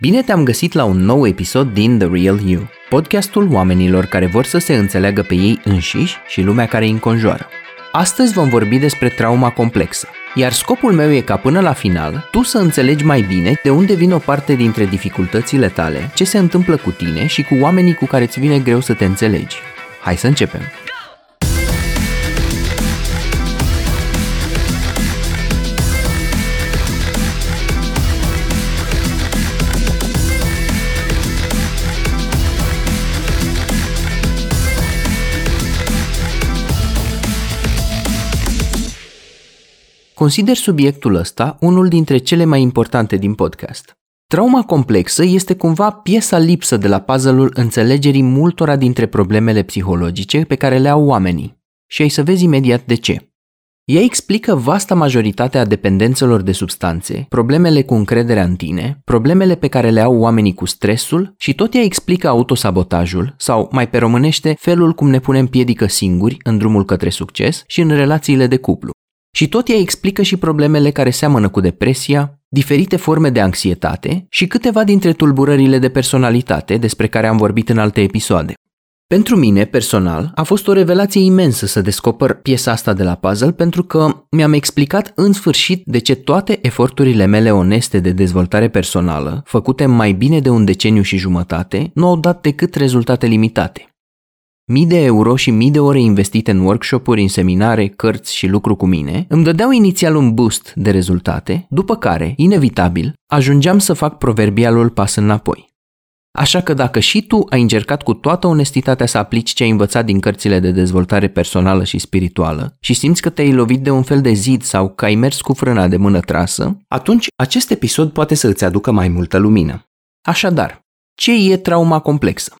Bine te-am găsit la un nou episod din The Real You, podcastul oamenilor care vor să se înțeleagă pe ei înșiși și lumea care îi înconjoară. Astăzi vom vorbi despre trauma complexă, iar scopul meu e ca până la final tu să înțelegi mai bine de unde vin o parte dintre dificultățile tale, ce se întâmplă cu tine și cu oamenii cu care ți vine greu să te înțelegi. Hai să începem! Consider subiectul ăsta unul dintre cele mai importante din podcast. Trauma complexă este cumva piesa lipsă de la puzzle-ul înțelegerii multora dintre problemele psihologice pe care le au oamenii. Și ai să vezi imediat de ce. Ea explică vasta majoritate a dependențelor de substanțe, problemele cu încrederea în tine, problemele pe care le au oamenii cu stresul și tot ea explică autosabotajul sau, mai pe românește, felul cum ne punem piedică singuri în drumul către succes și în relațiile de cuplu. Și tot ea explică și problemele care seamănă cu depresia, diferite forme de anxietate și câteva dintre tulburările de personalitate despre care am vorbit în alte episoade. Pentru mine, personal, a fost o revelație imensă să descoper piesa asta de la puzzle pentru că mi-am explicat în sfârșit de ce toate eforturile mele oneste de dezvoltare personală, făcute mai bine de un deceniu și jumătate, nu au dat decât rezultate limitate. Mii de euro și mii de ore investite în workshop-uri, în seminare, cărți și lucru cu mine îmi dădeau inițial un boost de rezultate, după care, inevitabil, ajungeam să fac proverbialul pas înapoi. Așa că dacă și tu ai încercat cu toată onestitatea să aplici ce ai învățat din cărțile de dezvoltare personală și spirituală și simți că te-ai lovit de un fel de zid sau că ai mers cu frâna de mână trasă, atunci acest episod poate să îți aducă mai multă lumină. Așadar, ce e trauma complexă?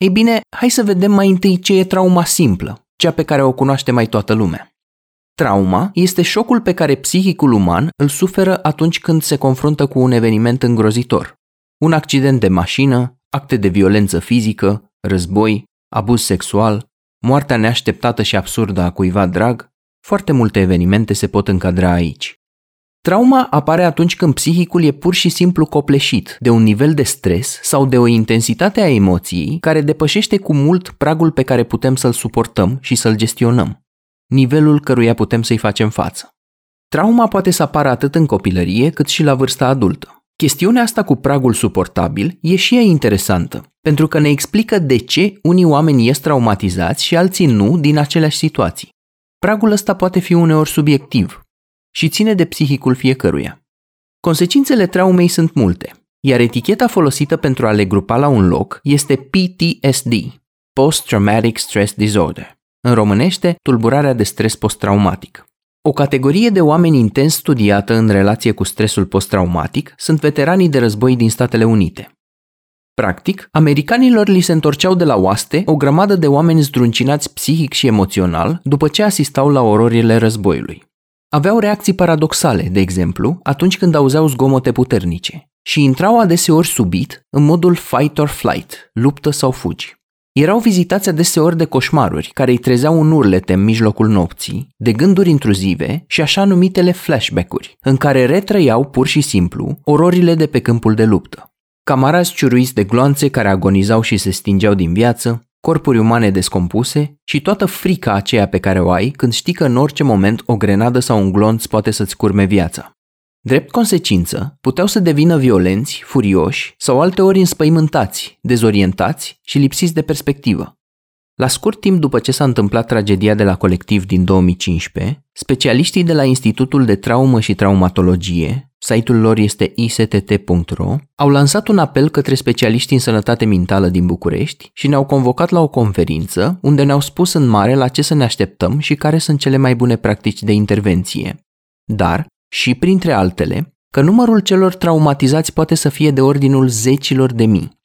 Ei bine, hai să vedem mai întâi ce e trauma simplă, cea pe care o cunoaște mai toată lumea. Trauma este șocul pe care psihicul uman îl suferă atunci când se confruntă cu un eveniment îngrozitor. Un accident de mașină, acte de violență fizică, război, abuz sexual, moartea neașteptată și absurdă a cuiva drag, foarte multe evenimente se pot încadra aici. Trauma apare atunci când psihicul e pur și simplu copleșit de un nivel de stres sau de o intensitate a emoției care depășește cu mult pragul pe care putem să-l suportăm și să-l gestionăm, nivelul căruia putem să-i facem față. Trauma poate să apară atât în copilărie cât și la vârsta adultă. Chestiunea asta cu pragul suportabil e și ea interesantă, pentru că ne explică de ce unii oameni ies traumatizați și alții nu din aceleași situații. Pragul ăsta poate fi uneori subiectiv, și ține de psihicul fiecăruia. Consecințele traumei sunt multe, iar eticheta folosită pentru a le grupa la un loc este PTSD, Post-Traumatic Stress Disorder, în românește tulburarea de stres post-traumatic. O categorie de oameni intens studiată în relație cu stresul post-traumatic sunt veteranii de război din Statele Unite. Practic, americanilor li se întorceau de la oaste o grămadă de oameni zdruncinați psihic și emoțional după ce asistau la ororile războiului. Aveau reacții paradoxale, de exemplu, atunci când auzeau zgomote puternice și intrau adeseori subit în modul fight or flight, luptă sau fugi. Erau vizitați adeseori de coșmaruri care îi trezeau în urlete în mijlocul nopții, de gânduri intruzive și așa numitele flashback-uri, în care retrăiau pur și simplu ororile de pe câmpul de luptă. Camarazi ciuruiți de gloanțe care agonizau și se stingeau din viață, corpuri umane descompuse și toată frica aceea pe care o ai când știi că în orice moment o grenadă sau un glonț poate să-ți curme viața. Drept consecință, puteau să devină violenți, furioși sau alteori înspăimântați, dezorientați și lipsiți de perspectivă. La scurt timp după ce s-a întâmplat tragedia de la colectiv din 2015, specialiștii de la Institutul de Traumă și Traumatologie site-ul lor este istt.ro, au lansat un apel către specialiști în sănătate mentală din București și ne-au convocat la o conferință unde ne-au spus în mare la ce să ne așteptăm și care sunt cele mai bune practici de intervenție. Dar, și printre altele, că numărul celor traumatizați poate să fie de ordinul zecilor de mii.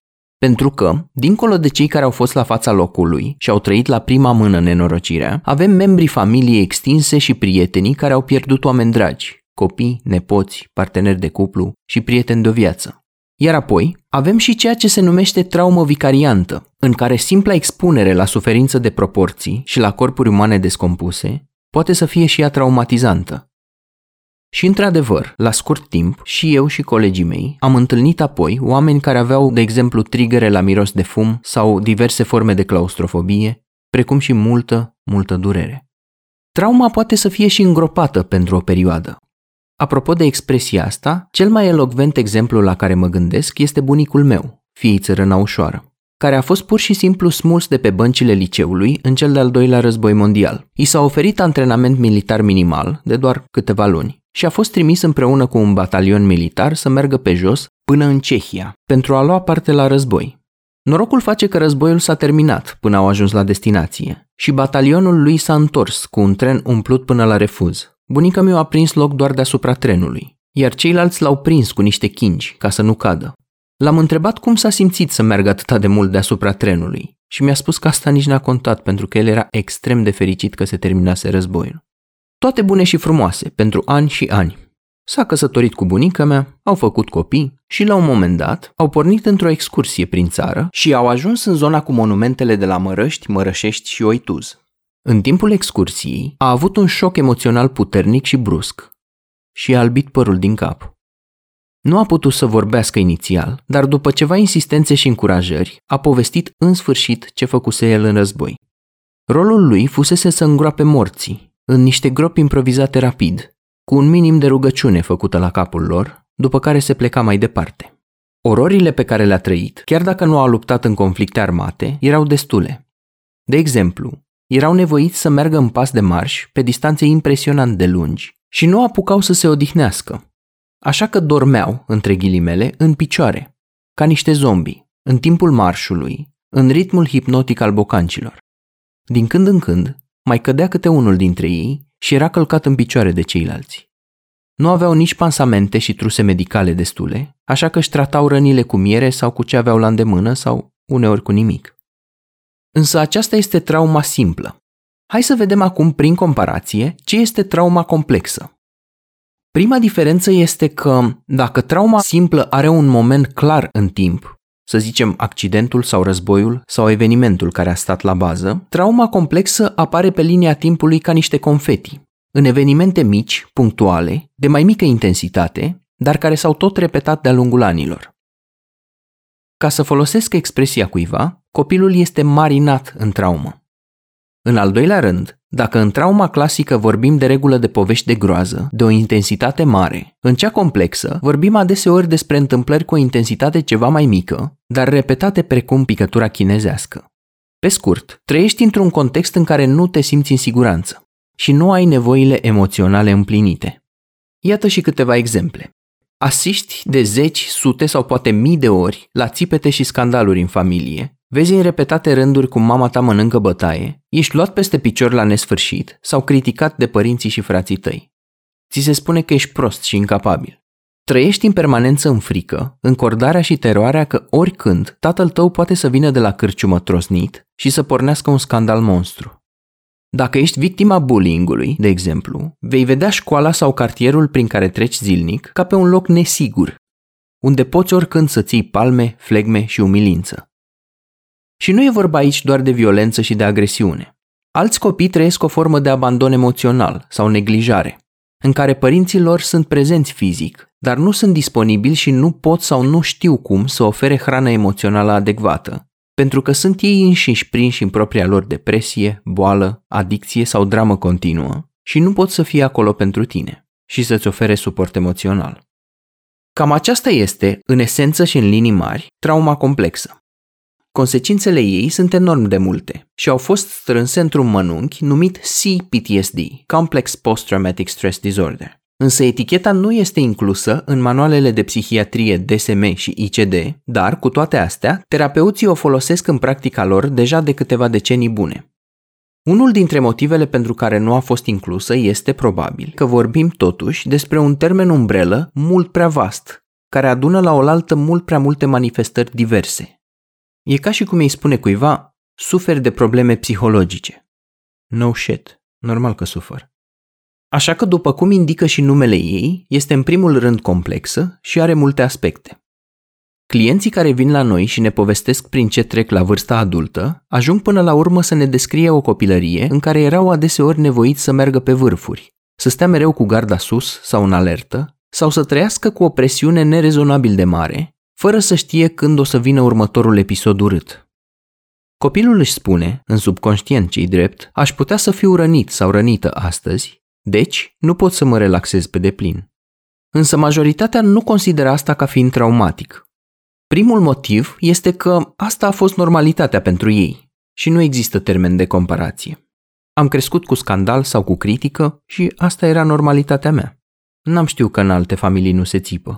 Pentru că, dincolo de cei care au fost la fața locului și au trăit la prima mână nenorocirea, avem membrii familiei extinse și prietenii care au pierdut oameni dragi, copii, nepoți, parteneri de cuplu și prieteni de viață. Iar apoi, avem și ceea ce se numește traumă vicariantă, în care simpla expunere la suferință de proporții și la corpuri umane descompuse poate să fie și ea traumatizantă. Și într-adevăr, la scurt timp, și eu și colegii mei am întâlnit apoi oameni care aveau, de exemplu, trigere la miros de fum sau diverse forme de claustrofobie, precum și multă, multă durere. Trauma poate să fie și îngropată pentru o perioadă. Apropo de expresia asta, cel mai elocvent exemplu la care mă gândesc este bunicul meu, fiiță răna ușoară care a fost pur și simplu smuls de pe băncile liceului în cel de-al doilea război mondial. I s-a oferit antrenament militar minimal, de doar câteva luni, și a fost trimis împreună cu un batalion militar să meargă pe jos până în Cehia, pentru a lua parte la război. Norocul face că războiul s-a terminat până au ajuns la destinație și batalionul lui s-a întors cu un tren umplut până la refuz. Bunica mi a prins loc doar deasupra trenului, iar ceilalți l-au prins cu niște chingi ca să nu cadă. L-am întrebat cum s-a simțit să meargă atât de mult deasupra trenului și mi-a spus că asta nici n-a contat pentru că el era extrem de fericit că se terminase războiul. Toate bune și frumoase, pentru ani și ani. S-a căsătorit cu bunica mea, au făcut copii și la un moment dat au pornit într-o excursie prin țară și au ajuns în zona cu monumentele de la Mărăști, Mărășești și Oituz. În timpul excursiei a avut un șoc emoțional puternic și brusc și a albit părul din cap. Nu a putut să vorbească inițial, dar după ceva insistențe și încurajări, a povestit în sfârșit ce făcuse el în război. Rolul lui fusese să îngroape morții, în niște gropi improvizate rapid, cu un minim de rugăciune făcută la capul lor, după care se pleca mai departe. Ororile pe care le-a trăit, chiar dacă nu a luptat în conflicte armate, erau destule. De exemplu, erau nevoiți să meargă în pas de marș pe distanțe impresionant de lungi și nu apucau să se odihnească, Așa că dormeau, între ghilimele, în picioare, ca niște zombi, în timpul marșului, în ritmul hipnotic al bocancilor. Din când în când, mai cădea câte unul dintre ei și era călcat în picioare de ceilalți. Nu aveau nici pansamente și truse medicale destule, așa că își tratau rănile cu miere sau cu ce aveau la îndemână sau uneori cu nimic. Însă aceasta este trauma simplă. Hai să vedem acum, prin comparație, ce este trauma complexă. Prima diferență este că dacă trauma simplă are un moment clar în timp, să zicem accidentul sau războiul sau evenimentul care a stat la bază, trauma complexă apare pe linia timpului ca niște confeti, în evenimente mici, punctuale, de mai mică intensitate, dar care s-au tot repetat de-a lungul anilor. Ca să folosesc expresia cuiva, copilul este marinat în traumă. În al doilea rând, dacă în trauma clasică vorbim de regulă de povești de groază, de o intensitate mare, în cea complexă vorbim adeseori despre întâmplări cu o intensitate ceva mai mică, dar repetate precum picătura chinezească. Pe scurt, trăiești într-un context în care nu te simți în siguranță și nu ai nevoile emoționale împlinite. Iată și câteva exemple. Asiști de zeci, sute sau poate mii de ori la țipete și scandaluri în familie, Vezi în repetate rânduri cum mama ta mănâncă bătaie, ești luat peste picior la nesfârșit sau criticat de părinții și frații tăi. Ți se spune că ești prost și incapabil. Trăiești în permanență în frică, încordarea și teroarea că oricând tatăl tău poate să vină de la cârciumă trosnit și să pornească un scandal monstru. Dacă ești victima bullyingului, de exemplu, vei vedea școala sau cartierul prin care treci zilnic ca pe un loc nesigur, unde poți oricând să ții palme, flegme și umilință. Și nu e vorba aici doar de violență și de agresiune. Alți copii trăiesc o formă de abandon emoțional sau neglijare, în care părinții lor sunt prezenți fizic, dar nu sunt disponibili și nu pot sau nu știu cum să ofere hrană emoțională adecvată, pentru că sunt ei înșiși prinși în propria lor depresie, boală, adicție sau dramă continuă și nu pot să fie acolo pentru tine și să-ți ofere suport emoțional. Cam aceasta este, în esență și în linii mari, trauma complexă. Consecințele ei sunt enorm de multe și au fost strânse într-un mănunchi numit CPTSD, Complex Post-Traumatic Stress Disorder. Însă eticheta nu este inclusă în manualele de psihiatrie DSM și ICD, dar, cu toate astea, terapeuții o folosesc în practica lor deja de câteva decenii bune. Unul dintre motivele pentru care nu a fost inclusă este probabil că vorbim totuși despre un termen umbrelă mult prea vast, care adună la oaltă mult prea multe manifestări diverse. E ca și cum îi spune cuiva, suferi de probleme psihologice. No shit, normal că sufăr. Așa că, după cum indică și numele ei, este în primul rând complexă și are multe aspecte. Clienții care vin la noi și ne povestesc prin ce trec la vârsta adultă, ajung până la urmă să ne descrie o copilărie în care erau adeseori nevoiți să meargă pe vârfuri, să stea mereu cu garda sus sau în alertă, sau să trăiască cu o presiune nerezonabil de mare, fără să știe când o să vină următorul episod urât. Copilul își spune, în subconștient cei drept, aș putea să fiu rănit sau rănită astăzi, deci nu pot să mă relaxez pe deplin. Însă majoritatea nu consideră asta ca fiind traumatic. Primul motiv este că asta a fost normalitatea pentru ei și nu există termen de comparație. Am crescut cu scandal sau cu critică și asta era normalitatea mea. N-am știut că în alte familii nu se țipă.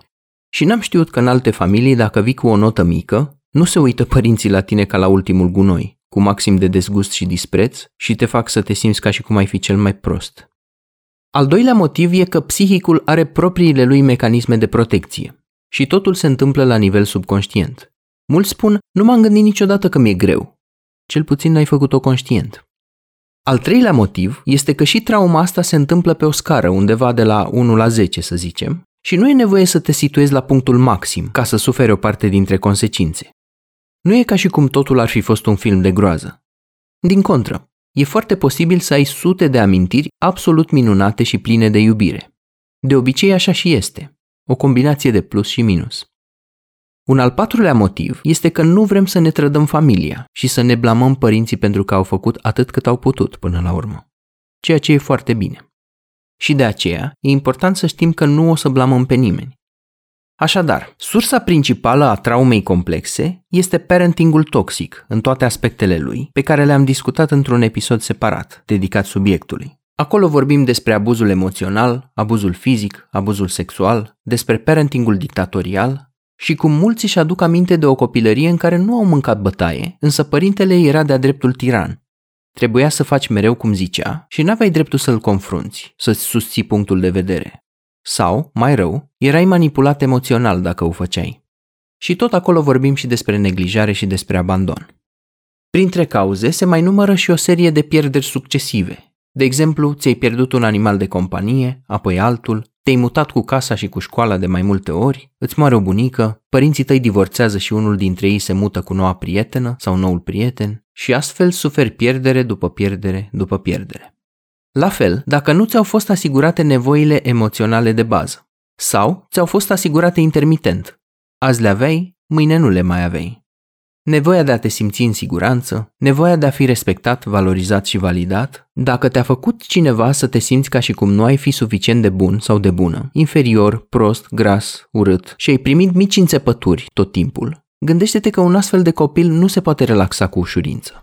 Și n-am știut că în alte familii, dacă vii cu o notă mică, nu se uită părinții la tine ca la ultimul gunoi, cu maxim de dezgust și dispreț și te fac să te simți ca și cum ai fi cel mai prost. Al doilea motiv e că psihicul are propriile lui mecanisme de protecție și totul se întâmplă la nivel subconștient. Mulți spun, nu m-am gândit niciodată că mi-e greu. Cel puțin n-ai făcut-o conștient. Al treilea motiv este că și trauma asta se întâmplă pe o scară, undeva de la 1 la 10, să zicem, și nu e nevoie să te situezi la punctul maxim ca să suferi o parte dintre consecințe. Nu e ca și cum totul ar fi fost un film de groază. Din contră, e foarte posibil să ai sute de amintiri absolut minunate și pline de iubire. De obicei așa și este, o combinație de plus și minus. Un al patrulea motiv este că nu vrem să ne trădăm familia și să ne blamăm părinții pentru că au făcut atât cât au putut până la urmă. Ceea ce e foarte bine. Și de aceea e important să știm că nu o să blamăm pe nimeni. Așadar, sursa principală a traumei complexe este parentingul toxic în toate aspectele lui, pe care le-am discutat într-un episod separat, dedicat subiectului. Acolo vorbim despre abuzul emoțional, abuzul fizic, abuzul sexual, despre parentingul dictatorial, și cum mulți își aduc aminte de o copilărie în care nu au mâncat bătaie, însă părintele era de-a dreptul tiran. Trebuia să faci mereu cum zicea și n-aveai dreptul să-l confrunți, să-ți susții punctul de vedere. Sau, mai rău, erai manipulat emoțional dacă o făceai. Și tot acolo vorbim și despre neglijare și despre abandon. Printre cauze se mai numără și o serie de pierderi succesive. De exemplu, ți-ai pierdut un animal de companie, apoi altul, te-ai mutat cu casa și cu școala de mai multe ori, îți moare o bunică, părinții tăi divorțează și unul dintre ei se mută cu noua prietenă sau noul prieten? Și astfel suferi pierdere după pierdere după pierdere. La fel, dacă nu ți-au fost asigurate nevoile emoționale de bază sau ți-au fost asigurate intermitent, azi le aveai, mâine nu le mai aveai nevoia de a te simți în siguranță, nevoia de a fi respectat, valorizat și validat, dacă te-a făcut cineva să te simți ca și cum nu ai fi suficient de bun sau de bună, inferior, prost, gras, urât și ai primit mici înțepături tot timpul, gândește-te că un astfel de copil nu se poate relaxa cu ușurință.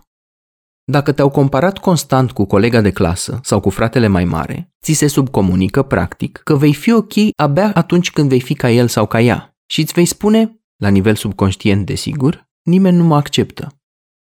Dacă te-au comparat constant cu colega de clasă sau cu fratele mai mare, ți se subcomunică, practic, că vei fi ok abia atunci când vei fi ca el sau ca ea și îți vei spune, la nivel subconștient desigur, Nimeni nu mă acceptă.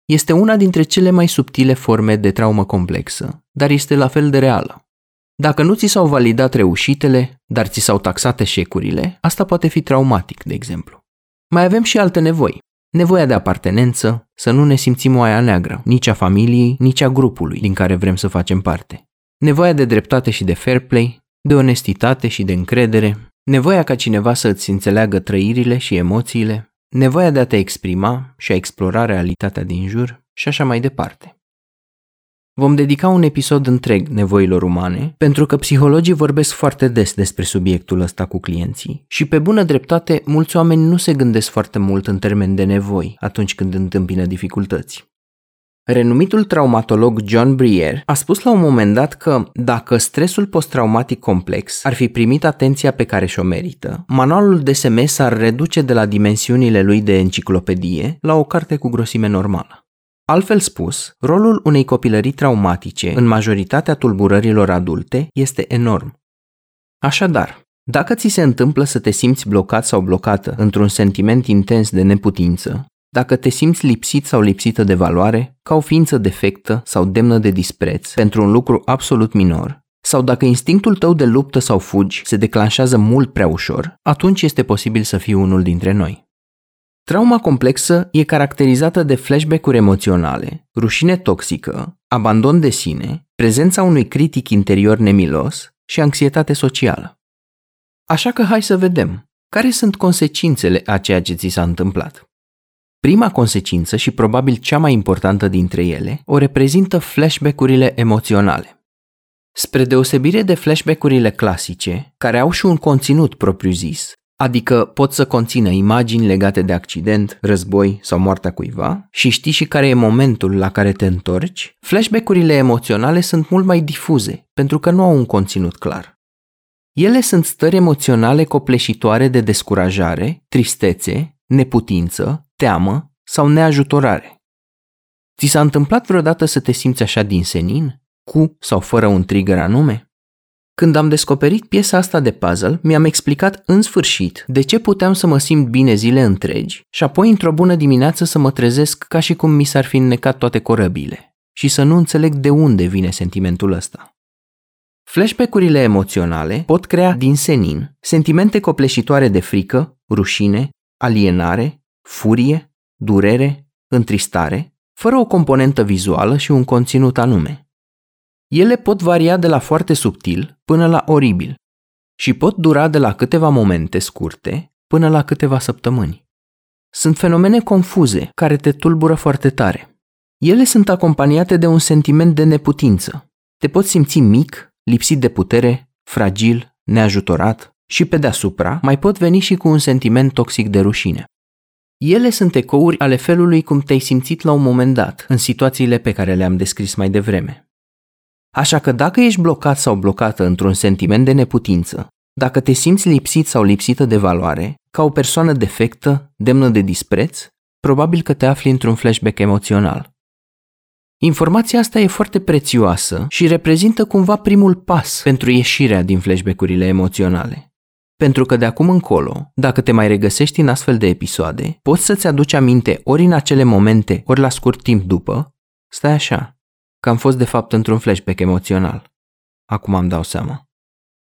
Este una dintre cele mai subtile forme de traumă complexă, dar este la fel de reală. Dacă nu ți s-au validat reușitele, dar ți s-au taxat eșecurile, asta poate fi traumatic, de exemplu. Mai avem și alte nevoi. Nevoia de apartenență, să nu ne simțim oaia neagră, nici a familiei, nici a grupului din care vrem să facem parte. Nevoia de dreptate și de fair play, de onestitate și de încredere, nevoia ca cineva să îți înțeleagă trăirile și emoțiile, nevoia de a te exprima și a explora realitatea din jur și așa mai departe. Vom dedica un episod întreg nevoilor umane, pentru că psihologii vorbesc foarte des despre subiectul ăsta cu clienții și pe bună dreptate mulți oameni nu se gândesc foarte mult în termen de nevoi atunci când întâmpină dificultăți. Renumitul traumatolog John Brier a spus la un moment dat că dacă stresul post-traumatic complex ar fi primit atenția pe care și-o merită, manualul de SMS ar reduce de la dimensiunile lui de enciclopedie la o carte cu grosime normală. Altfel spus, rolul unei copilării traumatice în majoritatea tulburărilor adulte este enorm. Așadar, dacă ți se întâmplă să te simți blocat sau blocată într-un sentiment intens de neputință, dacă te simți lipsit sau lipsită de valoare, ca o ființă defectă sau demnă de dispreț pentru un lucru absolut minor, sau dacă instinctul tău de luptă sau fugi se declanșează mult prea ușor, atunci este posibil să fii unul dintre noi. Trauma complexă e caracterizată de flashback-uri emoționale, rușine toxică, abandon de sine, prezența unui critic interior nemilos și anxietate socială. Așa că hai să vedem care sunt consecințele a ceea ce ți s-a întâmplat. Prima consecință și probabil cea mai importantă dintre ele o reprezintă flashback-urile emoționale. Spre deosebire de flashback-urile clasice, care au și un conținut propriu-zis, adică pot să conțină imagini legate de accident, război sau moartea cuiva și știi și care e momentul la care te întorci, flashback-urile emoționale sunt mult mai difuze, pentru că nu au un conținut clar. Ele sunt stări emoționale copleșitoare de descurajare, tristețe, neputință, teamă sau neajutorare. Ți s-a întâmplat vreodată să te simți așa din senin, cu sau fără un trigger anume? Când am descoperit piesa asta de puzzle, mi-am explicat în sfârșit de ce puteam să mă simt bine zile întregi și apoi într-o bună dimineață să mă trezesc ca și cum mi s-ar fi înnecat toate corăbile și să nu înțeleg de unde vine sentimentul ăsta. Flashback-urile emoționale pot crea din senin sentimente copleșitoare de frică, rușine, alienare, furie, durere, întristare, fără o componentă vizuală și un conținut anume. Ele pot varia de la foarte subtil până la oribil și pot dura de la câteva momente scurte până la câteva săptămâni. Sunt fenomene confuze care te tulbură foarte tare. Ele sunt acompaniate de un sentiment de neputință. Te poți simți mic, lipsit de putere, fragil, neajutorat și pe deasupra mai pot veni și cu un sentiment toxic de rușine. Ele sunt ecouri ale felului cum te-ai simțit la un moment dat, în situațiile pe care le-am descris mai devreme. Așa că dacă ești blocat sau blocată într-un sentiment de neputință, dacă te simți lipsit sau lipsită de valoare, ca o persoană defectă, demnă de dispreț, probabil că te afli într-un flashback emoțional. Informația asta e foarte prețioasă și reprezintă cumva primul pas pentru ieșirea din flashback-urile emoționale. Pentru că de acum încolo, dacă te mai regăsești în astfel de episoade, poți să-ți aduci aminte ori în acele momente, ori la scurt timp după, stai așa, că am fost de fapt într-un flashback emoțional. Acum am dau seama.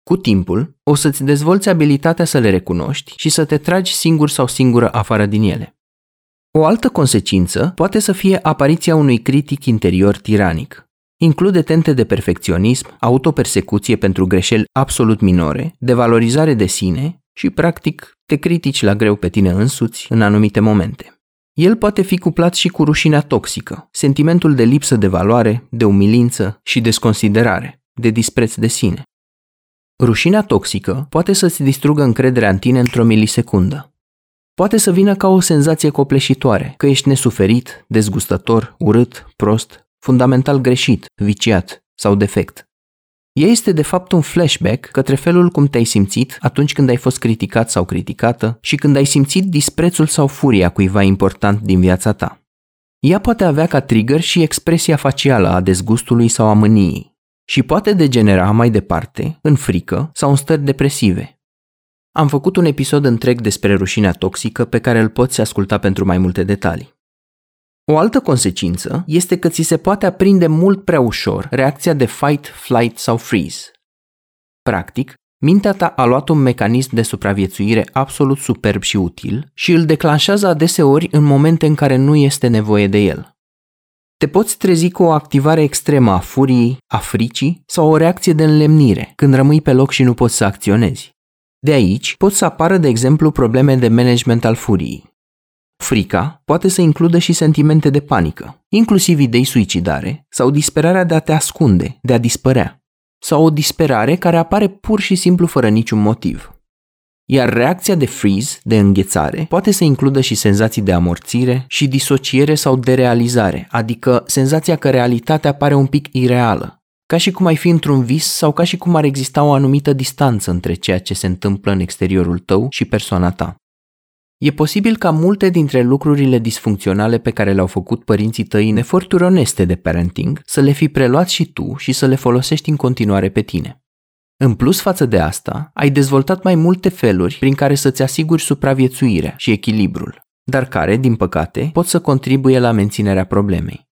Cu timpul, o să-ți dezvolți abilitatea să le recunoști și să te tragi singur sau singură afară din ele. O altă consecință poate să fie apariția unui critic interior tiranic. Include tente de perfecționism, autopersecuție pentru greșeli absolut minore, devalorizare de sine și, practic, te critici la greu pe tine însuți în anumite momente. El poate fi cuplat și cu rușinea toxică, sentimentul de lipsă de valoare, de umilință și desconsiderare, de dispreț de sine. Rușinea toxică poate să-ți distrugă încrederea în tine într-o milisecundă. Poate să vină ca o senzație copleșitoare, că ești nesuferit, dezgustător, urât, prost, fundamental greșit, viciat sau defect. Ea este de fapt un flashback către felul cum te-ai simțit atunci când ai fost criticat sau criticată și când ai simțit disprețul sau furia cuiva important din viața ta. Ea poate avea ca trigger și expresia facială a dezgustului sau a mâniei și poate degenera mai departe în frică sau în stări depresive, am făcut un episod întreg despre rușinea toxică pe care îl poți asculta pentru mai multe detalii. O altă consecință este că ți se poate aprinde mult prea ușor reacția de fight, flight sau freeze. Practic, mintea ta a luat un mecanism de supraviețuire absolut superb și util și îl declanșează adeseori în momente în care nu este nevoie de el. Te poți trezi cu o activare extremă a furiei, a fricii sau o reacție de înlemnire când rămâi pe loc și nu poți să acționezi. De aici pot să apară, de exemplu, probleme de management al furiei. Frica poate să includă și sentimente de panică, inclusiv idei suicidare sau disperarea de a te ascunde, de a dispărea, sau o disperare care apare pur și simplu fără niciun motiv. Iar reacția de freeze, de înghețare, poate să includă și senzații de amorțire și disociere sau derealizare, adică senzația că realitatea pare un pic ireală, ca și cum ai fi într-un vis sau ca și cum ar exista o anumită distanță între ceea ce se întâmplă în exteriorul tău și persoana ta. E posibil ca multe dintre lucrurile disfuncționale pe care le-au făcut părinții tăi în eforturi oneste de parenting să le fi preluat și tu și să le folosești în continuare pe tine. În plus față de asta, ai dezvoltat mai multe feluri prin care să-ți asiguri supraviețuirea și echilibrul, dar care, din păcate, pot să contribuie la menținerea problemei.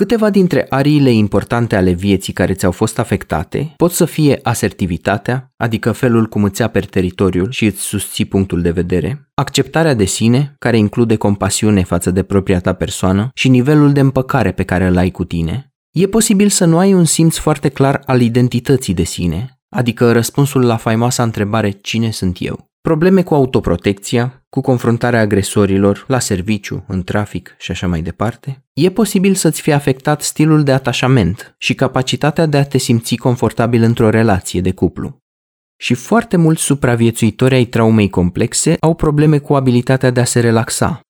Câteva dintre ariile importante ale vieții care ți-au fost afectate pot să fie asertivitatea, adică felul cum îți aperi teritoriul și îți susții punctul de vedere, acceptarea de sine, care include compasiune față de propria ta persoană și nivelul de împăcare pe care îl ai cu tine. E posibil să nu ai un simț foarte clar al identității de sine, adică răspunsul la faimoasa întrebare cine sunt eu. probleme cu autoprotecția, cu confruntarea agresorilor, la serviciu, în trafic și așa mai departe, e posibil să-ți fie afectat stilul de atașament și capacitatea de a te simți confortabil într-o relație de cuplu. Și foarte mulți supraviețuitori ai traumei complexe au probleme cu abilitatea de a se relaxa.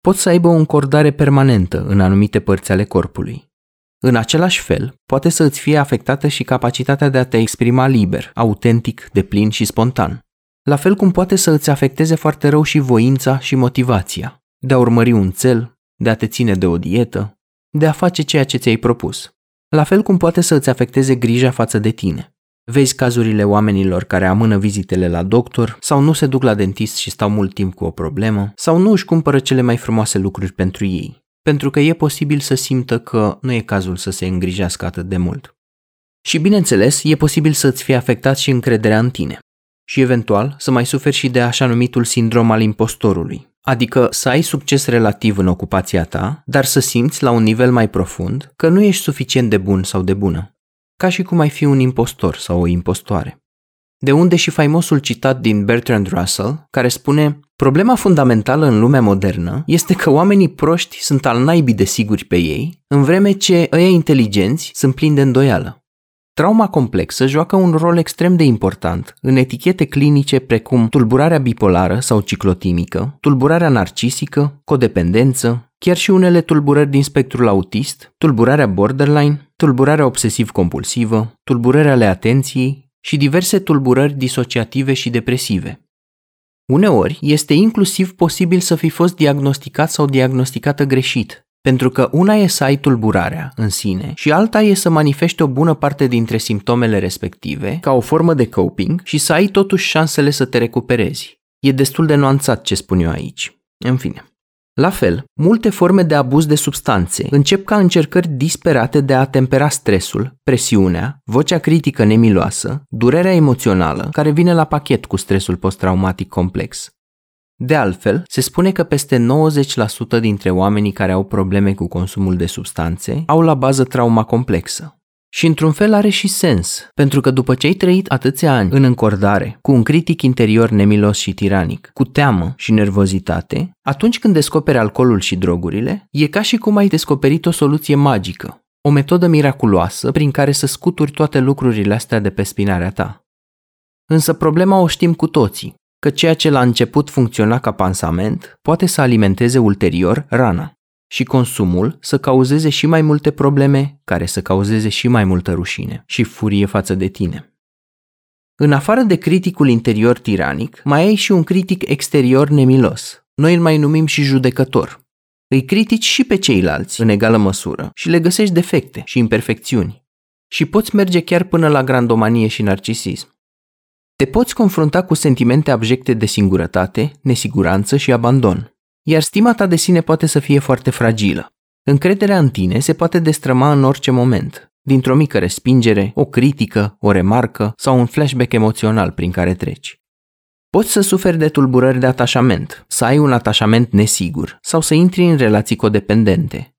Pot să aibă o încordare permanentă în anumite părți ale corpului. În același fel, poate să îți fie afectată și capacitatea de a te exprima liber, autentic, deplin și spontan. La fel cum poate să îți afecteze foarte rău și voința și motivația, de a urmări un cel, de a te ține de o dietă, de a face ceea ce ți-ai propus. La fel cum poate să îți afecteze grija față de tine. Vezi cazurile oamenilor care amână vizitele la doctor sau nu se duc la dentist și stau mult timp cu o problemă sau nu își cumpără cele mai frumoase lucruri pentru ei, pentru că e posibil să simtă că nu e cazul să se îngrijească atât de mult. Și bineînțeles, e posibil să-ți fie afectat și încrederea în tine. Și eventual să mai suferi și de așa numitul sindrom al impostorului, adică să ai succes relativ în ocupația ta, dar să simți la un nivel mai profund că nu ești suficient de bun sau de bună ca și cum ai fi un impostor sau o impostoare. De unde și faimosul citat din Bertrand Russell, care spune Problema fundamentală în lumea modernă este că oamenii proști sunt al naibii de siguri pe ei, în vreme ce ăia inteligenți sunt plini de îndoială. Trauma complexă joacă un rol extrem de important în etichete clinice precum tulburarea bipolară sau ciclotimică, tulburarea narcisică, codependență, chiar și unele tulburări din spectrul autist, tulburarea borderline, tulburarea obsesiv-compulsivă, tulburări ale atenției și diverse tulburări disociative și depresive. Uneori, este inclusiv posibil să fi fost diagnosticat sau diagnosticată greșit, pentru că una e să ai tulburarea în sine și alta e să manifeste o bună parte dintre simptomele respective ca o formă de coping și să ai totuși șansele să te recuperezi. E destul de nuanțat ce spun eu aici. În fine. La fel, multe forme de abuz de substanțe încep ca încercări disperate de a tempera stresul, presiunea, vocea critică nemiloasă, durerea emoțională care vine la pachet cu stresul post-traumatic complex. De altfel, se spune că peste 90% dintre oamenii care au probleme cu consumul de substanțe au la bază trauma complexă. Și într-un fel are și sens, pentru că după ce ai trăit atâția ani în încordare, cu un critic interior nemilos și tiranic, cu teamă și nervozitate, atunci când descoperi alcoolul și drogurile, e ca și cum ai descoperit o soluție magică, o metodă miraculoasă prin care să scuturi toate lucrurile astea de pe spinarea ta. Însă problema o știm cu toții, că ceea ce la început funcționa ca pansament poate să alimenteze ulterior rana și consumul să cauzeze și mai multe probleme care să cauzeze și mai multă rușine și furie față de tine. În afară de criticul interior tiranic, mai ai și un critic exterior nemilos. Noi îl mai numim și judecător. Îi critici și pe ceilalți în egală măsură și le găsești defecte și imperfecțiuni. Și poți merge chiar până la grandomanie și narcisism. Te poți confrunta cu sentimente abjecte de singurătate, nesiguranță și abandon iar stima ta de sine poate să fie foarte fragilă. Încrederea în tine se poate destrăma în orice moment, dintr-o mică respingere, o critică, o remarcă sau un flashback emoțional prin care treci. Poți să suferi de tulburări de atașament, să ai un atașament nesigur sau să intri în relații codependente.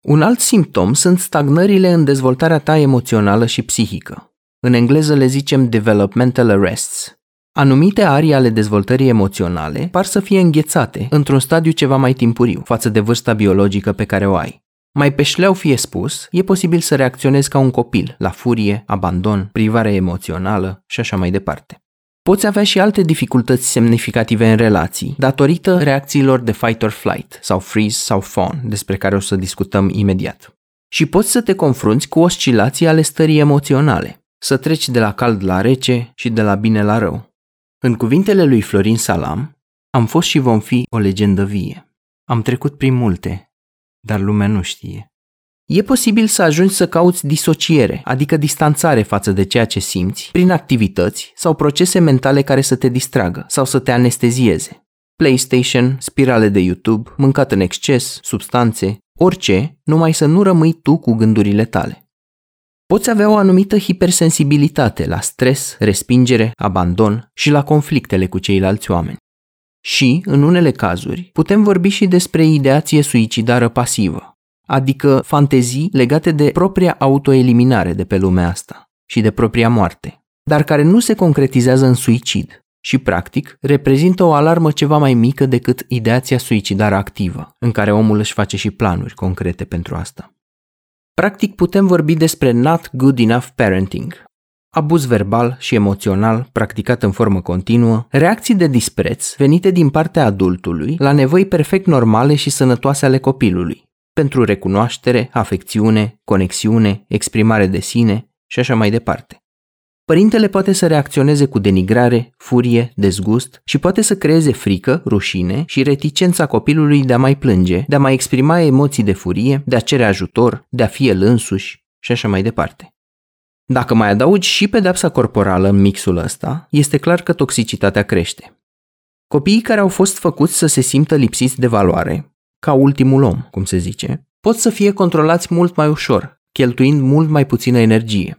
Un alt simptom sunt stagnările în dezvoltarea ta emoțională și psihică. În engleză le zicem developmental arrests, Anumite arii ale dezvoltării emoționale par să fie înghețate într-un stadiu ceva mai timpuriu față de vârsta biologică pe care o ai. Mai pe șleau fie spus, e posibil să reacționezi ca un copil la furie, abandon, privare emoțională și așa mai departe. Poți avea și alte dificultăți semnificative în relații, datorită reacțiilor de fight or flight sau freeze sau fawn, despre care o să discutăm imediat. Și poți să te confrunți cu oscilații ale stării emoționale, să treci de la cald la rece și de la bine la rău. În cuvintele lui Florin Salam, am fost și vom fi o legendă vie. Am trecut prin multe, dar lumea nu știe. E posibil să ajungi să cauți disociere, adică distanțare față de ceea ce simți, prin activități sau procese mentale care să te distragă sau să te anestezieze. PlayStation, spirale de YouTube, mâncat în exces, substanțe, orice, numai să nu rămâi tu cu gândurile tale. Poți avea o anumită hipersensibilitate la stres, respingere, abandon și la conflictele cu ceilalți oameni. Și, în unele cazuri, putem vorbi și despre ideație suicidară pasivă, adică fantezii legate de propria autoeliminare de pe lumea asta și de propria moarte, dar care nu se concretizează în suicid, și, practic, reprezintă o alarmă ceva mai mică decât ideația suicidară activă, în care omul își face și planuri concrete pentru asta. Practic putem vorbi despre not good enough parenting, abuz verbal și emoțional practicat în formă continuă, reacții de dispreț venite din partea adultului la nevoi perfect normale și sănătoase ale copilului, pentru recunoaștere, afecțiune, conexiune, exprimare de sine și așa mai departe. Părintele poate să reacționeze cu denigrare, furie, dezgust și poate să creeze frică, rușine și reticența copilului de a mai plânge, de a mai exprima emoții de furie, de a cere ajutor, de a fi el însuși și așa mai departe. Dacă mai adaugi și pedepsa corporală în mixul ăsta, este clar că toxicitatea crește. Copiii care au fost făcuți să se simtă lipsiți de valoare, ca ultimul om, cum se zice, pot să fie controlați mult mai ușor, cheltuind mult mai puțină energie.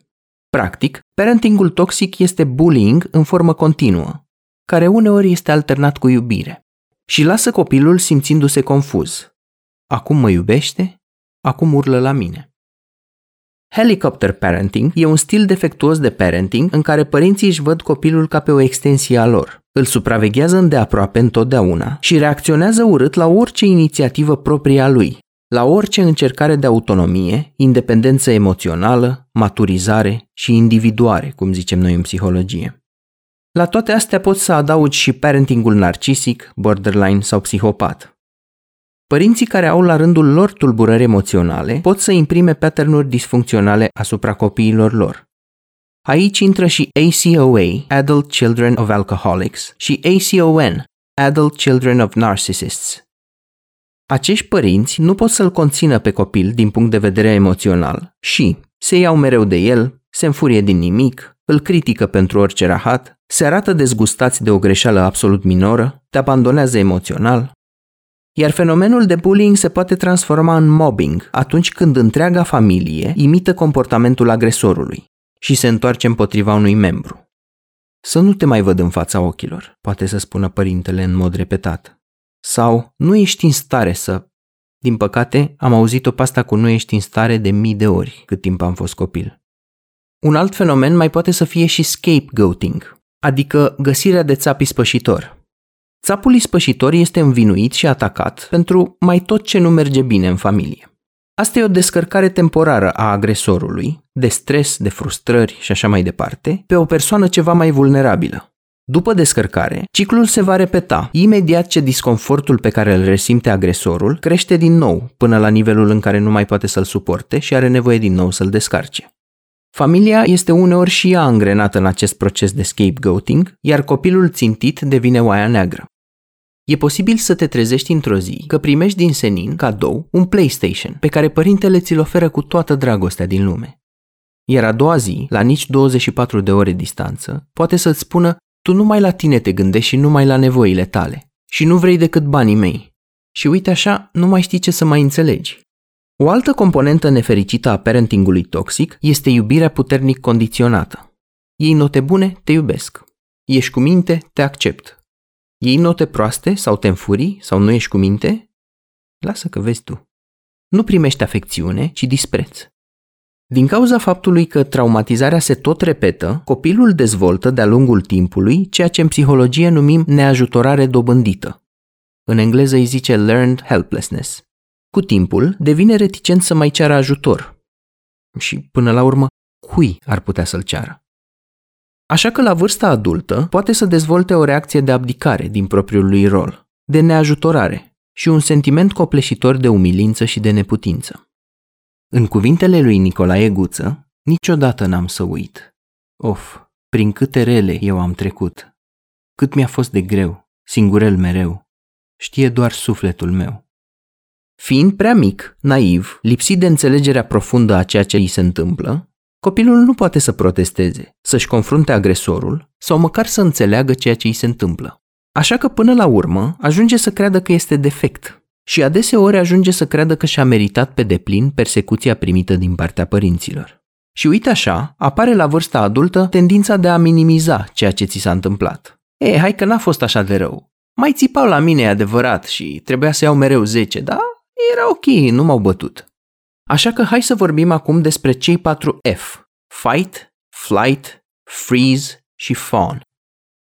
Practic, parentingul toxic este bullying în formă continuă, care uneori este alternat cu iubire și lasă copilul simțindu-se confuz. Acum mă iubește, acum urlă la mine. Helicopter parenting e un stil defectuos de parenting în care părinții își văd copilul ca pe o extensie a lor. Îl supraveghează îndeaproape întotdeauna și reacționează urât la orice inițiativă proprie a lui, la orice încercare de autonomie, independență emoțională, maturizare și individuare, cum zicem noi în psihologie. La toate astea poți să adaugi și parentingul narcisic, borderline sau psihopat. Părinții care au la rândul lor tulburări emoționale pot să imprime patternuri disfuncționale asupra copiilor lor. Aici intră și ACOA, Adult Children of Alcoholics, și ACON, Adult Children of Narcissists. Acești părinți nu pot să-l conțină pe copil din punct de vedere emoțional și se iau mereu de el, se înfurie din nimic, îl critică pentru orice rahat, se arată dezgustați de o greșeală absolut minoră, te abandonează emoțional, iar fenomenul de bullying se poate transforma în mobbing atunci când întreaga familie imită comportamentul agresorului și se întoarce împotriva unui membru. Să nu te mai văd în fața ochilor, poate să spună părintele în mod repetat. Sau nu ești în stare să... Din păcate, am auzit-o pasta cu nu ești în stare de mii de ori cât timp am fost copil. Un alt fenomen mai poate să fie și scapegoating, adică găsirea de țapi spășitor, Țapul ispășitor este învinuit și atacat pentru mai tot ce nu merge bine în familie. Asta e o descărcare temporară a agresorului, de stres, de frustrări și așa mai departe, pe o persoană ceva mai vulnerabilă. După descărcare, ciclul se va repeta imediat ce disconfortul pe care îl resimte agresorul crește din nou până la nivelul în care nu mai poate să-l suporte și are nevoie din nou să-l descarce. Familia este uneori și ea angrenată în acest proces de scapegoating, iar copilul țintit devine oaia neagră. E posibil să te trezești într-o zi că primești din senin, cadou, un PlayStation pe care părintele ți-l oferă cu toată dragostea din lume. Iar a doua zi, la nici 24 de ore distanță, poate să-ți spună tu numai la tine te gândești și numai la nevoile tale și nu vrei decât banii mei. Și uite așa, nu mai știi ce să mai înțelegi. O altă componentă nefericită a parentingului toxic este iubirea puternic condiționată. Ei note bune, te iubesc. Ești cu minte, te accept. Iei note proaste sau te înfurii sau nu ești cu minte? Lasă că vezi tu. Nu primești afecțiune, ci dispreț. Din cauza faptului că traumatizarea se tot repetă, copilul dezvoltă de-a lungul timpului ceea ce în psihologie numim neajutorare dobândită. În engleză îi zice learned helplessness. Cu timpul, devine reticent să mai ceară ajutor. Și, până la urmă, cui ar putea să-l ceară? Așa că la vârsta adultă poate să dezvolte o reacție de abdicare din propriul lui rol, de neajutorare și un sentiment copleșitor de umilință și de neputință. În cuvintele lui Nicolae Guță, niciodată n-am să uit. Of, prin câte rele eu am trecut, cât mi-a fost de greu, singurel mereu, știe doar sufletul meu. Fiind prea mic, naiv, lipsit de înțelegerea profundă a ceea ce îi se întâmplă, Copilul nu poate să protesteze, să-și confrunte agresorul sau măcar să înțeleagă ceea ce îi se întâmplă. Așa că până la urmă ajunge să creadă că este defect și adeseori ajunge să creadă că și-a meritat pe deplin persecuția primită din partea părinților. Și uite așa, apare la vârsta adultă tendința de a minimiza ceea ce ți s-a întâmplat. E, hai că n-a fost așa de rău. Mai țipau la mine, e adevărat, și trebuia să iau mereu 10, dar era ok, nu m-au bătut. Așa că hai să vorbim acum despre cei patru F. Fight, Flight, Freeze și Fawn.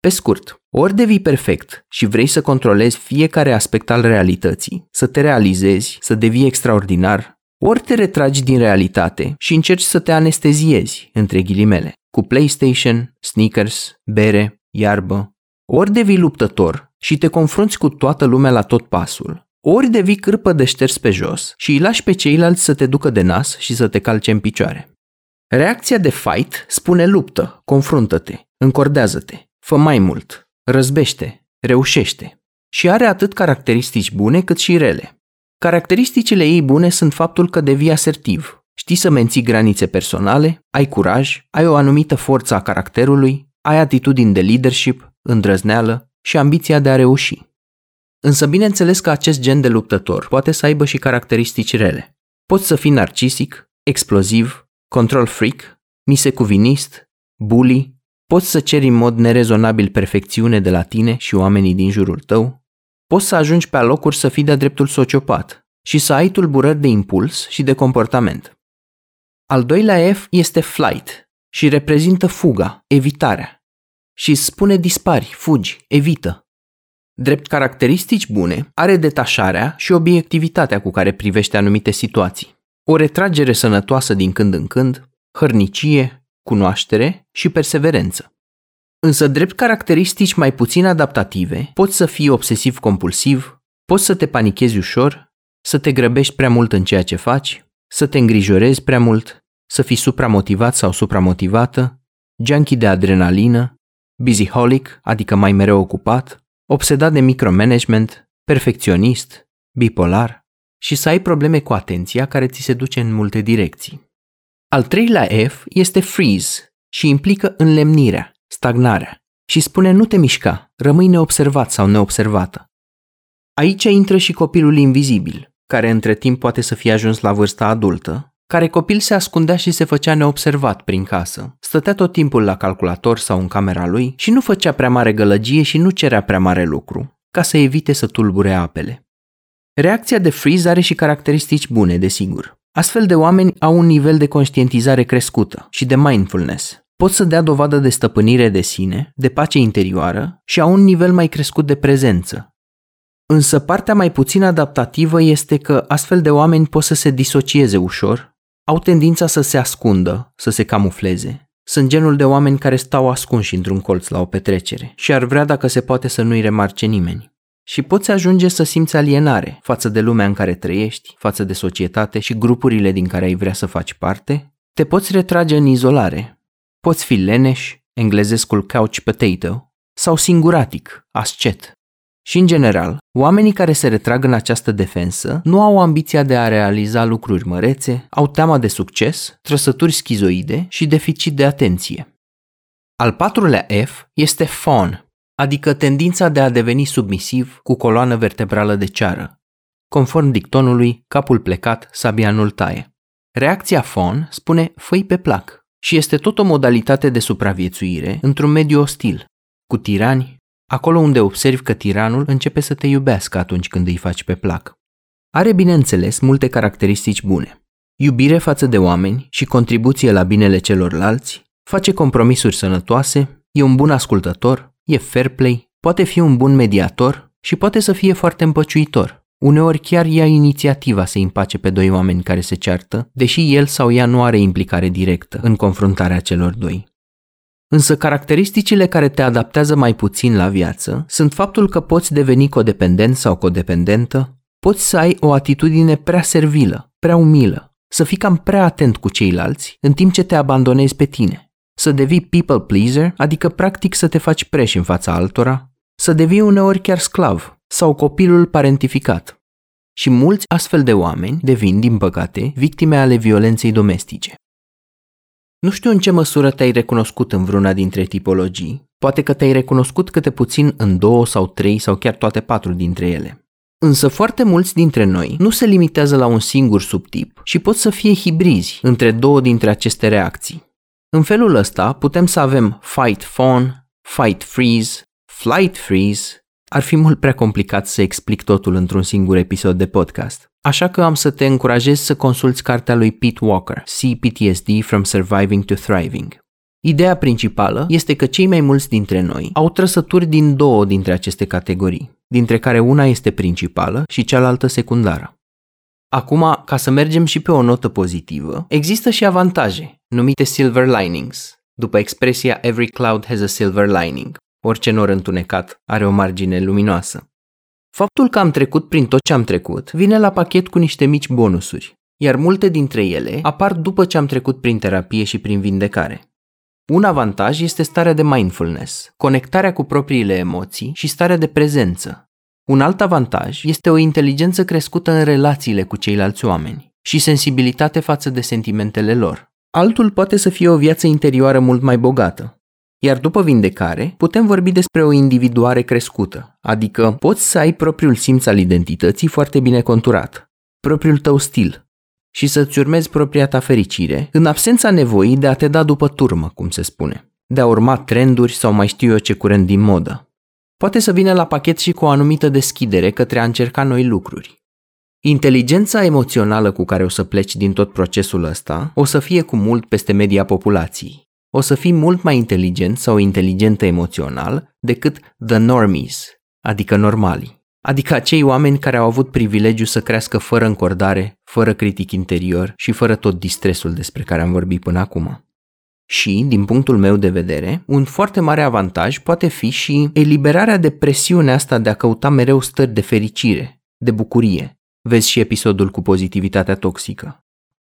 Pe scurt, ori devii perfect și vrei să controlezi fiecare aspect al realității, să te realizezi, să devii extraordinar, ori te retragi din realitate și încerci să te anesteziezi, între ghilimele, cu PlayStation, sneakers, bere, iarbă, ori devii luptător și te confrunți cu toată lumea la tot pasul, ori devii cârpă de șters pe jos și îi lași pe ceilalți să te ducă de nas și să te calce în picioare. Reacția de fight spune luptă, confruntă-te, încordează-te, fă mai mult, răzbește, reușește. Și are atât caracteristici bune cât și rele. Caracteristicile ei bune sunt faptul că devii asertiv, știi să menții granițe personale, ai curaj, ai o anumită forță a caracterului, ai atitudini de leadership, îndrăzneală și ambiția de a reuși. Însă bineînțeles că acest gen de luptător poate să aibă și caracteristici rele. Poți să fii narcisic, exploziv, control freak, misecuvinist, bully, poți să ceri în mod nerezonabil perfecțiune de la tine și oamenii din jurul tău, poți să ajungi pe alocuri să fii de-a dreptul sociopat și să ai tulburări de impuls și de comportament. Al doilea F este flight și reprezintă fuga, evitarea. Și spune dispari, fugi, evită. Drept caracteristici bune, are detașarea și obiectivitatea cu care privește anumite situații. O retragere sănătoasă din când în când, hărnicie, cunoaștere și perseverență. Însă, drept caracteristici mai puțin adaptative, poți să fii obsesiv-compulsiv, poți să te panichezi ușor, să te grăbești prea mult în ceea ce faci, să te îngrijorezi prea mult, să fii supramotivat sau supramotivată, junkie de adrenalină, busyholic, adică mai mereu ocupat, obsedat de micromanagement, perfecționist, bipolar și să ai probleme cu atenția care ți se duce în multe direcții. Al treilea F este freeze și implică înlemnirea, stagnarea și spune nu te mișca, rămâi neobservat sau neobservată. Aici intră și copilul invizibil, care între timp poate să fie ajuns la vârsta adultă, care copil se ascundea și se făcea neobservat prin casă, stătea tot timpul la calculator sau în camera lui și nu făcea prea mare gălăgie și nu cerea prea mare lucru, ca să evite să tulbure apele. Reacția de freeze are și caracteristici bune, desigur. Astfel de oameni au un nivel de conștientizare crescută și de mindfulness. Pot să dea dovadă de stăpânire de sine, de pace interioară și au un nivel mai crescut de prezență. Însă partea mai puțin adaptativă este că astfel de oameni pot să se disocieze ușor, au tendința să se ascundă, să se camufleze. Sunt genul de oameni care stau ascunși într-un colț la o petrecere și ar vrea dacă se poate să nu-i remarce nimeni și poți ajunge să simți alienare față de lumea în care trăiești, față de societate și grupurile din care ai vrea să faci parte, te poți retrage în izolare. Poți fi leneș, englezescul couch potato, sau singuratic, ascet. Și în general, oamenii care se retrag în această defensă nu au ambiția de a realiza lucruri mărețe, au teama de succes, trăsături schizoide și deficit de atenție. Al patrulea F este fawn, adică tendința de a deveni submisiv cu coloană vertebrală de ceară. Conform dictonului, capul plecat, sabianul taie. Reacția FON spune făi pe plac și este tot o modalitate de supraviețuire într-un mediu ostil, cu tirani, acolo unde observi că tiranul începe să te iubească atunci când îi faci pe plac. Are, bineînțeles, multe caracteristici bune. Iubire față de oameni și contribuție la binele celorlalți, face compromisuri sănătoase, e un bun ascultător, e fair play, poate fi un bun mediator și poate să fie foarte împăciuitor. Uneori chiar ia inițiativa să împace pe doi oameni care se ceartă, deși el sau ea nu are implicare directă în confruntarea celor doi. Însă caracteristicile care te adaptează mai puțin la viață sunt faptul că poți deveni codependent sau codependentă, poți să ai o atitudine prea servilă, prea umilă, să fii cam prea atent cu ceilalți în timp ce te abandonezi pe tine să devii people pleaser, adică practic să te faci preș în fața altora, să devii uneori chiar sclav sau copilul parentificat. Și mulți astfel de oameni devin, din păcate, victime ale violenței domestice. Nu știu în ce măsură te-ai recunoscut în vreuna dintre tipologii, poate că te-ai recunoscut câte puțin în două sau trei sau chiar toate patru dintre ele. Însă foarte mulți dintre noi nu se limitează la un singur subtip și pot să fie hibrizi între două dintre aceste reacții. În felul ăsta putem să avem fight fawn, fight freeze, flight freeze. Ar fi mult prea complicat să explic totul într-un singur episod de podcast. Așa că am să te încurajez să consulți cartea lui Pete Walker, CPTSD From Surviving to Thriving. Ideea principală este că cei mai mulți dintre noi au trăsături din două dintre aceste categorii, dintre care una este principală și cealaltă secundară. Acum, ca să mergem și pe o notă pozitivă, există și avantaje, numite silver linings, după expresia Every cloud has a silver lining, orice nor întunecat are o margine luminoasă. Faptul că am trecut prin tot ce am trecut vine la pachet cu niște mici bonusuri, iar multe dintre ele apar după ce am trecut prin terapie și prin vindecare. Un avantaj este starea de mindfulness, conectarea cu propriile emoții și starea de prezență. Un alt avantaj este o inteligență crescută în relațiile cu ceilalți oameni și sensibilitate față de sentimentele lor. Altul poate să fie o viață interioară mult mai bogată. Iar după vindecare, putem vorbi despre o individuare crescută, adică poți să ai propriul simț al identității foarte bine conturat, propriul tău stil, și să-ți urmezi propria ta fericire, în absența nevoii de a te da după turmă, cum se spune, de a urma trenduri sau mai știu eu ce curent din modă. Poate să vină la pachet și cu o anumită deschidere către a încerca noi lucruri. Inteligența emoțională cu care o să pleci din tot procesul ăsta o să fie cu mult peste media populației. O să fii mult mai inteligent sau inteligentă emoțional decât the normies, adică normali adică acei oameni care au avut privilegiu să crească fără încordare, fără critic interior și fără tot distresul despre care am vorbit până acum. Și, din punctul meu de vedere, un foarte mare avantaj poate fi și eliberarea de presiunea asta de a căuta mereu stări de fericire, de bucurie. Vezi și episodul cu pozitivitatea toxică.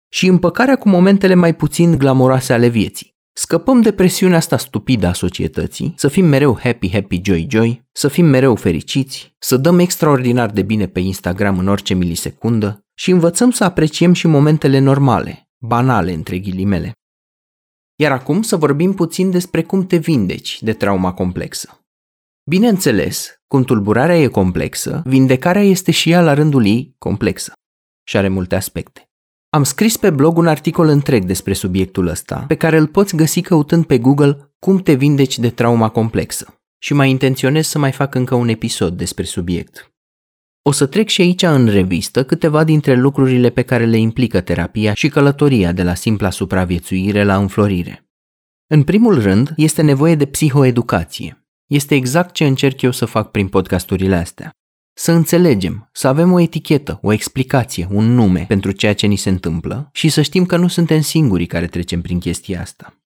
Și împăcarea cu momentele mai puțin glamoroase ale vieții. Scăpăm de presiunea asta stupidă a societății, să fim mereu happy, happy, joy, joy, să fim mereu fericiți, să dăm extraordinar de bine pe Instagram în orice milisecundă și învățăm să apreciem și momentele normale, banale între ghilimele. Iar acum să vorbim puțin despre cum te vindeci de trauma complexă. Bineînțeles, cum tulburarea e complexă, vindecarea este și ea la rândul ei complexă și are multe aspecte. Am scris pe blog un articol întreg despre subiectul ăsta, pe care îl poți găsi căutând pe Google cum te vindeci de trauma complexă. Și mai intenționez să mai fac încă un episod despre subiect. O să trec și aici în revistă câteva dintre lucrurile pe care le implică terapia și călătoria de la simpla supraviețuire la înflorire. În primul rând, este nevoie de psihoeducație. Este exact ce încerc eu să fac prin podcasturile astea. Să înțelegem, să avem o etichetă, o explicație, un nume pentru ceea ce ni se întâmplă și să știm că nu suntem singurii care trecem prin chestia asta.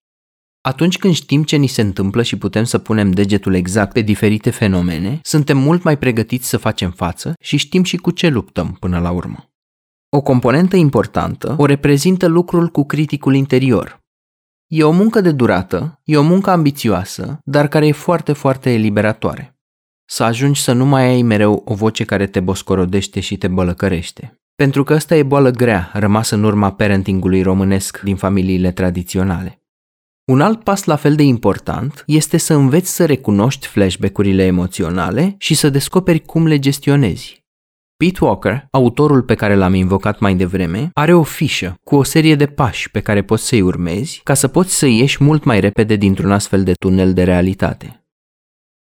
Atunci când știm ce ni se întâmplă și putem să punem degetul exact pe diferite fenomene, suntem mult mai pregătiți să facem față și știm și cu ce luptăm până la urmă. O componentă importantă o reprezintă lucrul cu criticul interior. E o muncă de durată, e o muncă ambițioasă, dar care e foarte, foarte eliberatoare să ajungi să nu mai ai mereu o voce care te boscorodește și te bălăcărește. Pentru că ăsta e boală grea, rămasă în urma parentingului românesc din familiile tradiționale. Un alt pas la fel de important este să înveți să recunoști flashback-urile emoționale și să descoperi cum le gestionezi. Pete Walker, autorul pe care l-am invocat mai devreme, are o fișă cu o serie de pași pe care poți să-i urmezi ca să poți să ieși mult mai repede dintr-un astfel de tunel de realitate.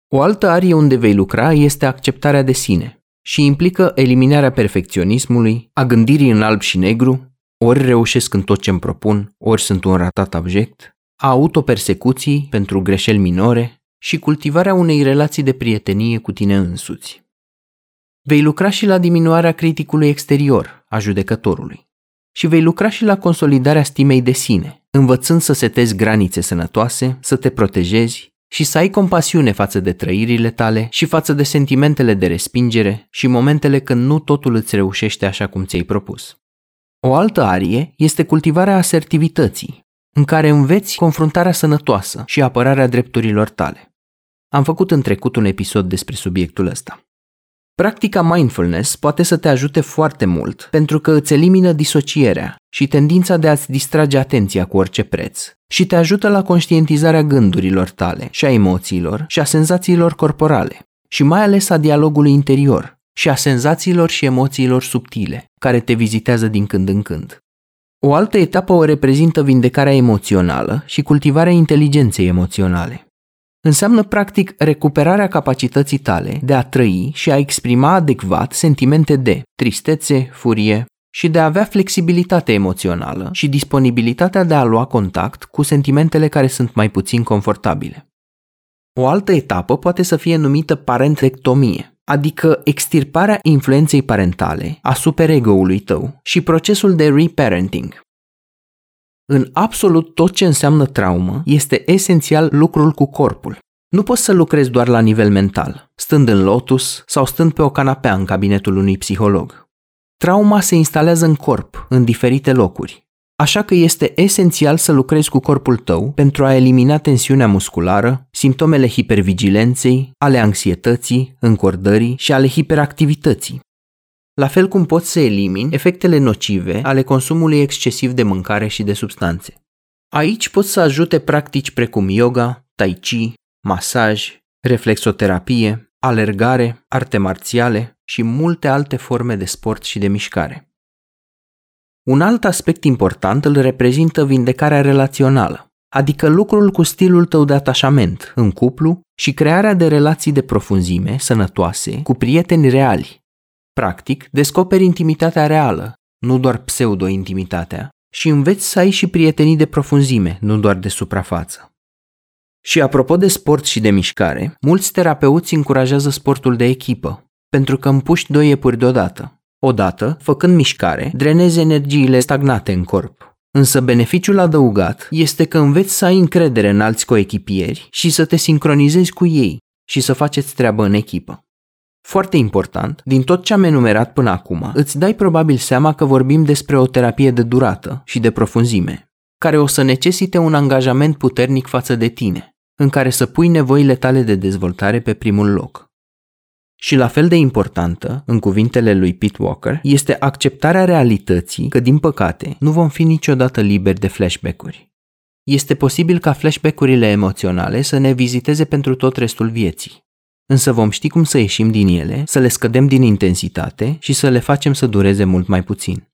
O altă arie unde vei lucra este acceptarea de sine și implică eliminarea perfecționismului, a gândirii în alb și negru, ori reușesc în tot ce îmi propun, ori sunt un ratat abject, a autopersecuții pentru greșeli minore și cultivarea unei relații de prietenie cu tine însuți. Vei lucra și la diminuarea criticului exterior, a judecătorului. Și vei lucra și la consolidarea stimei de sine, învățând să setezi granițe sănătoase, să te protejezi și să ai compasiune față de trăirile tale și față de sentimentele de respingere și momentele când nu totul îți reușește așa cum ți-ai propus. O altă arie este cultivarea asertivității, în care înveți confruntarea sănătoasă și apărarea drepturilor tale. Am făcut în trecut un episod despre subiectul ăsta. Practica mindfulness poate să te ajute foarte mult pentru că îți elimină disocierea și tendința de a-ți distrage atenția cu orice preț și te ajută la conștientizarea gândurilor tale și a emoțiilor și a senzațiilor corporale și mai ales a dialogului interior și a senzațiilor și emoțiilor subtile care te vizitează din când în când. O altă etapă o reprezintă vindecarea emoțională și cultivarea inteligenței emoționale. Înseamnă practic recuperarea capacității tale de a trăi și a exprima adecvat sentimente de tristețe, furie, și de a avea flexibilitate emoțională și disponibilitatea de a lua contact cu sentimentele care sunt mai puțin confortabile. O altă etapă poate să fie numită parentectomie, adică extirparea influenței parentale asupra ego-ului tău și procesul de reparenting. În absolut tot ce înseamnă traumă, este esențial lucrul cu corpul. Nu poți să lucrezi doar la nivel mental, stând în lotus sau stând pe o canapea în cabinetul unui psiholog. Trauma se instalează în corp, în diferite locuri. Așa că este esențial să lucrezi cu corpul tău pentru a elimina tensiunea musculară, simptomele hipervigilenței, ale anxietății, încordării și ale hiperactivității. La fel cum poți să elimini efectele nocive ale consumului excesiv de mâncare și de substanțe. Aici pot să ajute practici precum yoga, tai chi, masaj, reflexoterapie, alergare, arte marțiale și multe alte forme de sport și de mișcare. Un alt aspect important îl reprezintă vindecarea relațională, adică lucrul cu stilul tău de atașament în cuplu și crearea de relații de profunzime, sănătoase, cu prieteni reali. Practic, descoperi intimitatea reală, nu doar pseudo-intimitatea, și înveți să ai și prietenii de profunzime, nu doar de suprafață. Și apropo de sport și de mișcare, mulți terapeuți încurajează sportul de echipă, pentru că împuști doi iepuri deodată. Odată, făcând mișcare, drenezi energiile stagnate în corp. Însă beneficiul adăugat este că înveți să ai încredere în alți coechipieri și să te sincronizezi cu ei și să faceți treabă în echipă. Foarte important, din tot ce am enumerat până acum, îți dai probabil seama că vorbim despre o terapie de durată și de profunzime, care o să necesite un angajament puternic față de tine, în care să pui nevoile tale de dezvoltare pe primul loc. Și la fel de importantă, în cuvintele lui Pete Walker, este acceptarea realității că, din păcate, nu vom fi niciodată liberi de flashback-uri. Este posibil ca flashback-urile emoționale să ne viziteze pentru tot restul vieții. Însă vom ști cum să ieșim din ele, să le scădem din intensitate și să le facem să dureze mult mai puțin.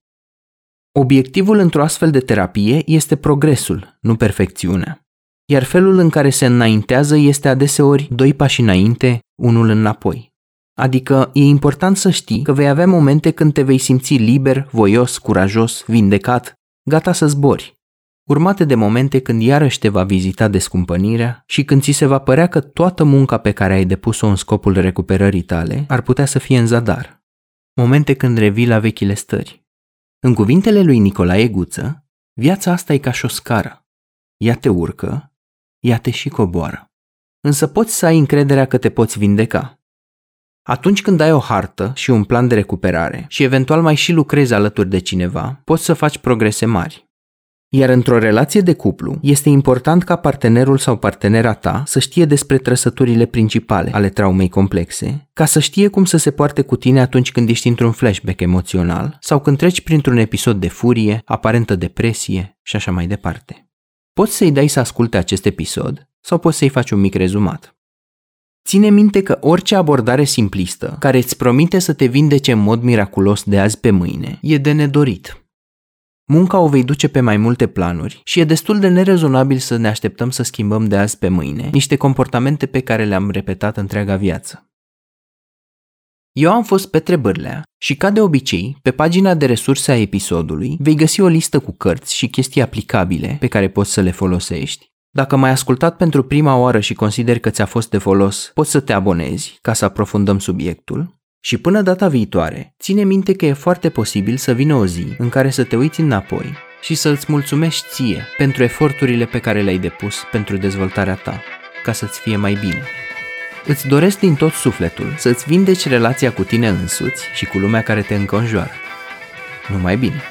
Obiectivul într-o astfel de terapie este progresul, nu perfecțiunea iar felul în care se înaintează este adeseori doi pași înainte, unul înapoi. Adică e important să știi că vei avea momente când te vei simți liber, voios, curajos, vindecat, gata să zbori, urmate de momente când iarăși te va vizita descumpănirea și când ți se va părea că toată munca pe care ai depus-o în scopul recuperării tale ar putea să fie în zadar. Momente când revii la vechile stări. În cuvintele lui Nicolae Guță, viața asta e ca și o scară. Ea te urcă, ea te și coboară. Însă poți să ai încrederea că te poți vindeca. Atunci când ai o hartă și un plan de recuperare și eventual mai și lucrezi alături de cineva, poți să faci progrese mari. Iar într-o relație de cuplu, este important ca partenerul sau partenera ta să știe despre trăsăturile principale ale traumei complexe, ca să știe cum să se poarte cu tine atunci când ești într-un flashback emoțional sau când treci printr-un episod de furie, aparentă depresie și așa mai departe. Poți să-i dai să asculte acest episod sau poți să-i faci un mic rezumat. Ține minte că orice abordare simplistă, care îți promite să te vindece în mod miraculos de azi pe mâine, e de nedorit. Munca o vei duce pe mai multe planuri și e destul de nerezonabil să ne așteptăm să schimbăm de azi pe mâine niște comportamente pe care le-am repetat întreaga viață. Eu am fost Petre Bârlea și, ca de obicei, pe pagina de resurse a episodului vei găsi o listă cu cărți și chestii aplicabile pe care poți să le folosești. Dacă m-ai ascultat pentru prima oară și consideri că ți-a fost de folos, poți să te abonezi ca să aprofundăm subiectul. Și până data viitoare, ține minte că e foarte posibil să vină o zi în care să te uiți înapoi și să îți mulțumești ție pentru eforturile pe care le-ai depus pentru dezvoltarea ta, ca să-ți fie mai bine. Îți doresc din tot sufletul să-ți vindeci relația cu tine însuți și cu lumea care te înconjoară. Numai bine!